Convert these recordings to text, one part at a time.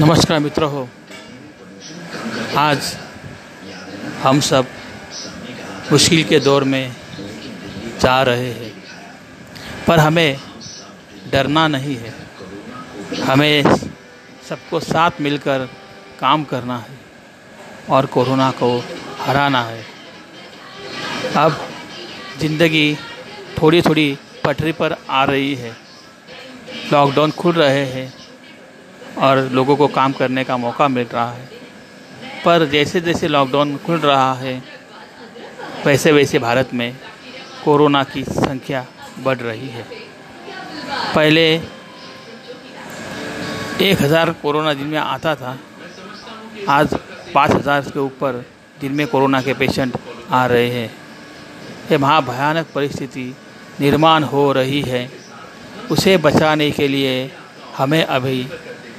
नमस्कार मित्रों हो। आज हम सब मुश्किल के दौर में जा रहे हैं, पर हमें डरना नहीं है। हमें सबको साथ मिलकर काम करना है और कोरोना को हराना है। अब ज़िंदगी थोड़ी थोड़ी पटरी पर आ रही है। लॉकडाउन खुल रहे हैं। और लोगों को काम करने का मौका मिल रहा है। पर जैसे जैसे लॉकडाउन खुल रहा है, वैसे वैसे भारत में कोरोना की संख्या बढ़ रही है। पहले एक हज़ार कोरोना दिन में आता था, आज पाँच हज़ार के ऊपर दिन में कोरोना के पेशेंट आ रहे हैं। ये महाभयानक परिस्थिति निर्माण हो रही है। उसे बचाने के लिए हमें अभी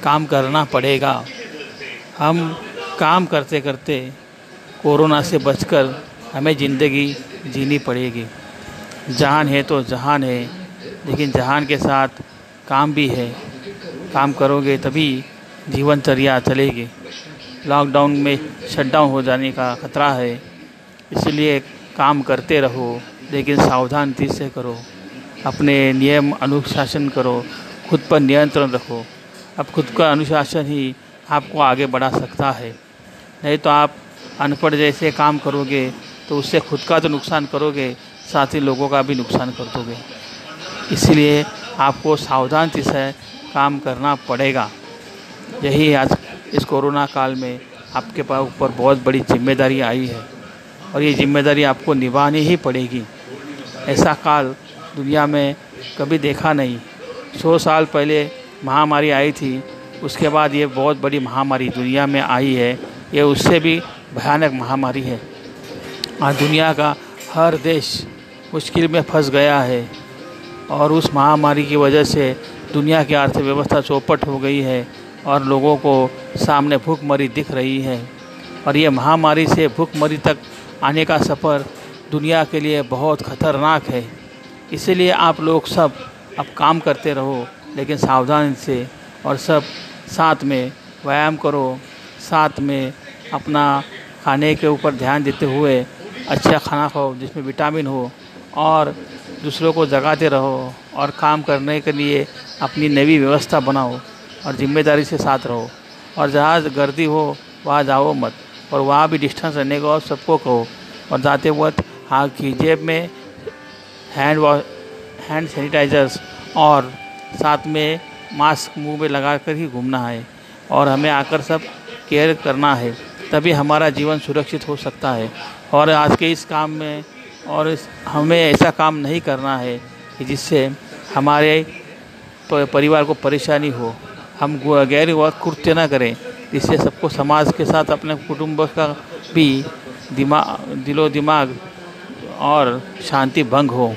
काम करना पड़ेगा। हम काम करते करते कोरोना से बचकर हमें ज़िंदगी जीनी पड़ेगी। जहान है तो जहान है, लेकिन जहान के साथ काम भी है। काम करोगे तभी जीवनचर्या चलेगी। लॉकडाउन में शटडाउन हो जाने का खतरा है, इसलिए काम करते रहो, लेकिन सावधानी से करो। अपने नियम अनुशासन करो, खुद पर नियंत्रण रखो। अब खुद का अनुशासन ही आपको आगे बढ़ा सकता है। नहीं तो आप अनपढ़ जैसे काम करोगे तो उससे खुद का तो नुकसान करोगे, साथ ही लोगों का भी नुकसान कर दोगे। इसलिए आपको सावधानी से काम करना पड़ेगा। यही आज इस कोरोना काल में आपके पास ऊपर बहुत बड़ी ज़िम्मेदारी आई है और ये ज़िम्मेदारी आपको निभानी ही पड़ेगी। ऐसा काल दुनिया में कभी देखा नहीं। सौ साल पहले महामारी आई थी, उसके बाद ये बहुत बड़ी महामारी दुनिया में आई है, ये उससे भी भयानक महामारी है। आज दुनिया का हर देश मुश्किल में फंस गया है और उस महामारी की वजह से दुनिया की अर्थव्यवस्था चौपट हो गई है और लोगों को सामने भूखमरी दिख रही है। और ये महामारी से भूखमरी तक आने का सफ़र दुनिया के लिए बहुत ख़तरनाक है। इसीलिए आप लोग सब अब काम करते रहो लेकिन सावधानी से और सब साथ में व्यायाम करो, साथ में अपना खाने के ऊपर ध्यान देते हुए अच्छा खाना खाओ जिसमें विटामिन हो और दूसरों को जगाते रहो और काम करने के लिए अपनी नई व्यवस्था बनाओ और ज़िम्मेदारी से साथ रहो। और जहाँ गर्दी हो, वहाँ जाओ मत और वहाँ भी डिस्टेंस रहने को और सबको कहो और जाते वक्त हाथ की जेब में हैंड वॉश, हैंड सैनिटाइजर्स और साथ में मास्क मुँह में लगा कर ही घूमना है और हमें आकर सब केयर करना है, तभी हमारा जीवन सुरक्षित हो सकता है। और आज के इस काम में और इस, हमें ऐसा काम नहीं करना है कि जिससे हमारे परिवार को परेशानी हो। हम गैर कृत्य ना करें, जिससे सबको समाज के साथ, अपने कुटुंब का भी दिमाग दिलो दिमाग और शांति भंग हो।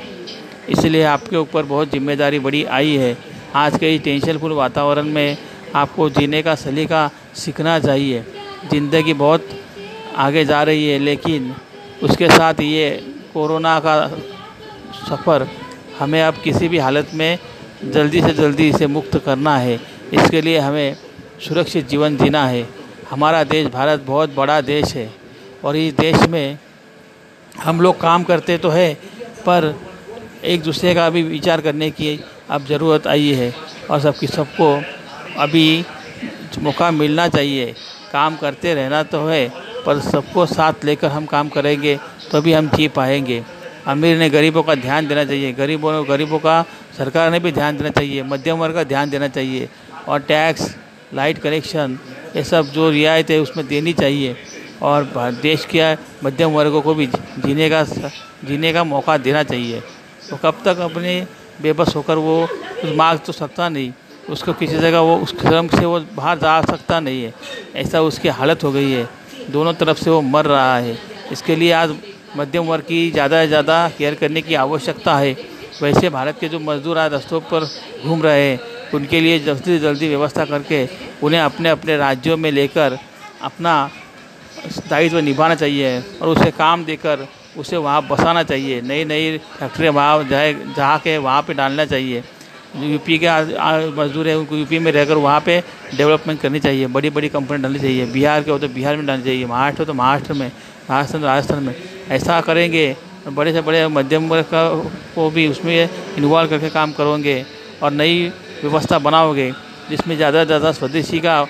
इसलिए आपके ऊपर बहुत ज़िम्मेदारी बड़ी आई है। आज के इस टेंशनफुल वातावरण में आपको जीने का सलीका सीखना चाहिए। ज़िंदगी बहुत आगे जा रही है, लेकिन उसके साथ ये कोरोना का सफ़र हमें अब किसी भी हालत में जल्दी से जल्दी इसे मुक्त करना है। इसके लिए हमें सुरक्षित जीवन जीना है। हमारा देश भारत बहुत बड़ा देश है और इस देश में हम लोग काम करते तो है, पर एक दूसरे का भी विचार करने की अब ज़रूरत आई है और सबकी सबको अभी मौका मिलना चाहिए। काम करते रहना तो है, पर सबको साथ लेकर हम काम करेंगे तो भी हम जी पाएँगे। अमीर ने गरीबों का ध्यान देना चाहिए। गरीबों गरीबों का सरकार ने भी ध्यान देना चाहिए। मध्यम वर्ग का ध्यान देना चाहिए। और टैक्स, लाइट कनेक्शन ये सब जो रियायत है उसमें देनी चाहिए। और देश के मध्यम वर्गों को भी जीने का जीने का मौका देना चाहिए। तो कब तक अपने बेबस होकर वो कुछ मांग तो सकता नहीं, उसको किसी जगह वो, उस श्रम से वो बाहर जा सकता नहीं है। ऐसा उसकी हालत हो गई है। दोनों तरफ़ से वो मर रहा है। इसके लिए आज मध्यम वर्ग की ज़्यादा से ज़्यादा केयर करने की आवश्यकता है। वैसे भारत के जो मजदूर आज रस्तों पर घूम रहे हैं, उनके लिए जल्दी से जल्दी व्यवस्था करके उन्हें अपने अपने राज्यों में लेकर अपना दायित्व निभाना चाहिए और उसे काम देकर उसे वहाँ बसाना चाहिए। नई नई फैक्ट्रियाँ वहाँ जाए जहाँ के वहाँ पे डालना चाहिए। यूपी के मजदूर हैं, उनको यूपी में रहकर वहाँ पे डेवलपमेंट करनी चाहिए बड़ी बड़ी कंपनी डालनी चाहिए। बिहार के हो तो बिहार में डालनी चाहिए, महाराष्ट्र हो तो महाराष्ट्र में, राजस्थान राजस्थान में। ऐसा करेंगे, बड़े से बड़े मध्यम वर्ग का को भी उसमें इन्वॉल्व करके काम करोगे और नई व्यवस्था बनाओगे, जिसमें ज़्यादा से ज़्यादा स्वदेशी का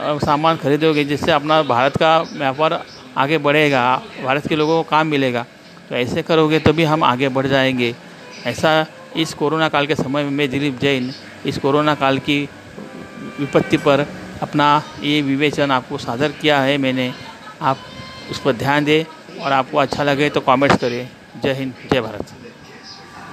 सामान खरीदोगे, जिससे अपना भारत का व्यापार आगे बढ़ेगा, भारत के लोगों को काम मिलेगा। तो ऐसे करोगे तो भी हम आगे बढ़ जाएँगे। ऐसा इस कोरोना काल के समय में मैं दिलीप जैन इस कोरोना काल की विपत्ति पर अपना ये विवेचन आपको सादर किया है। मैंने आप उस पर ध्यान दें और आपको अच्छा लगे तो कमेंट्स करें। जय हिंद, जय भारत।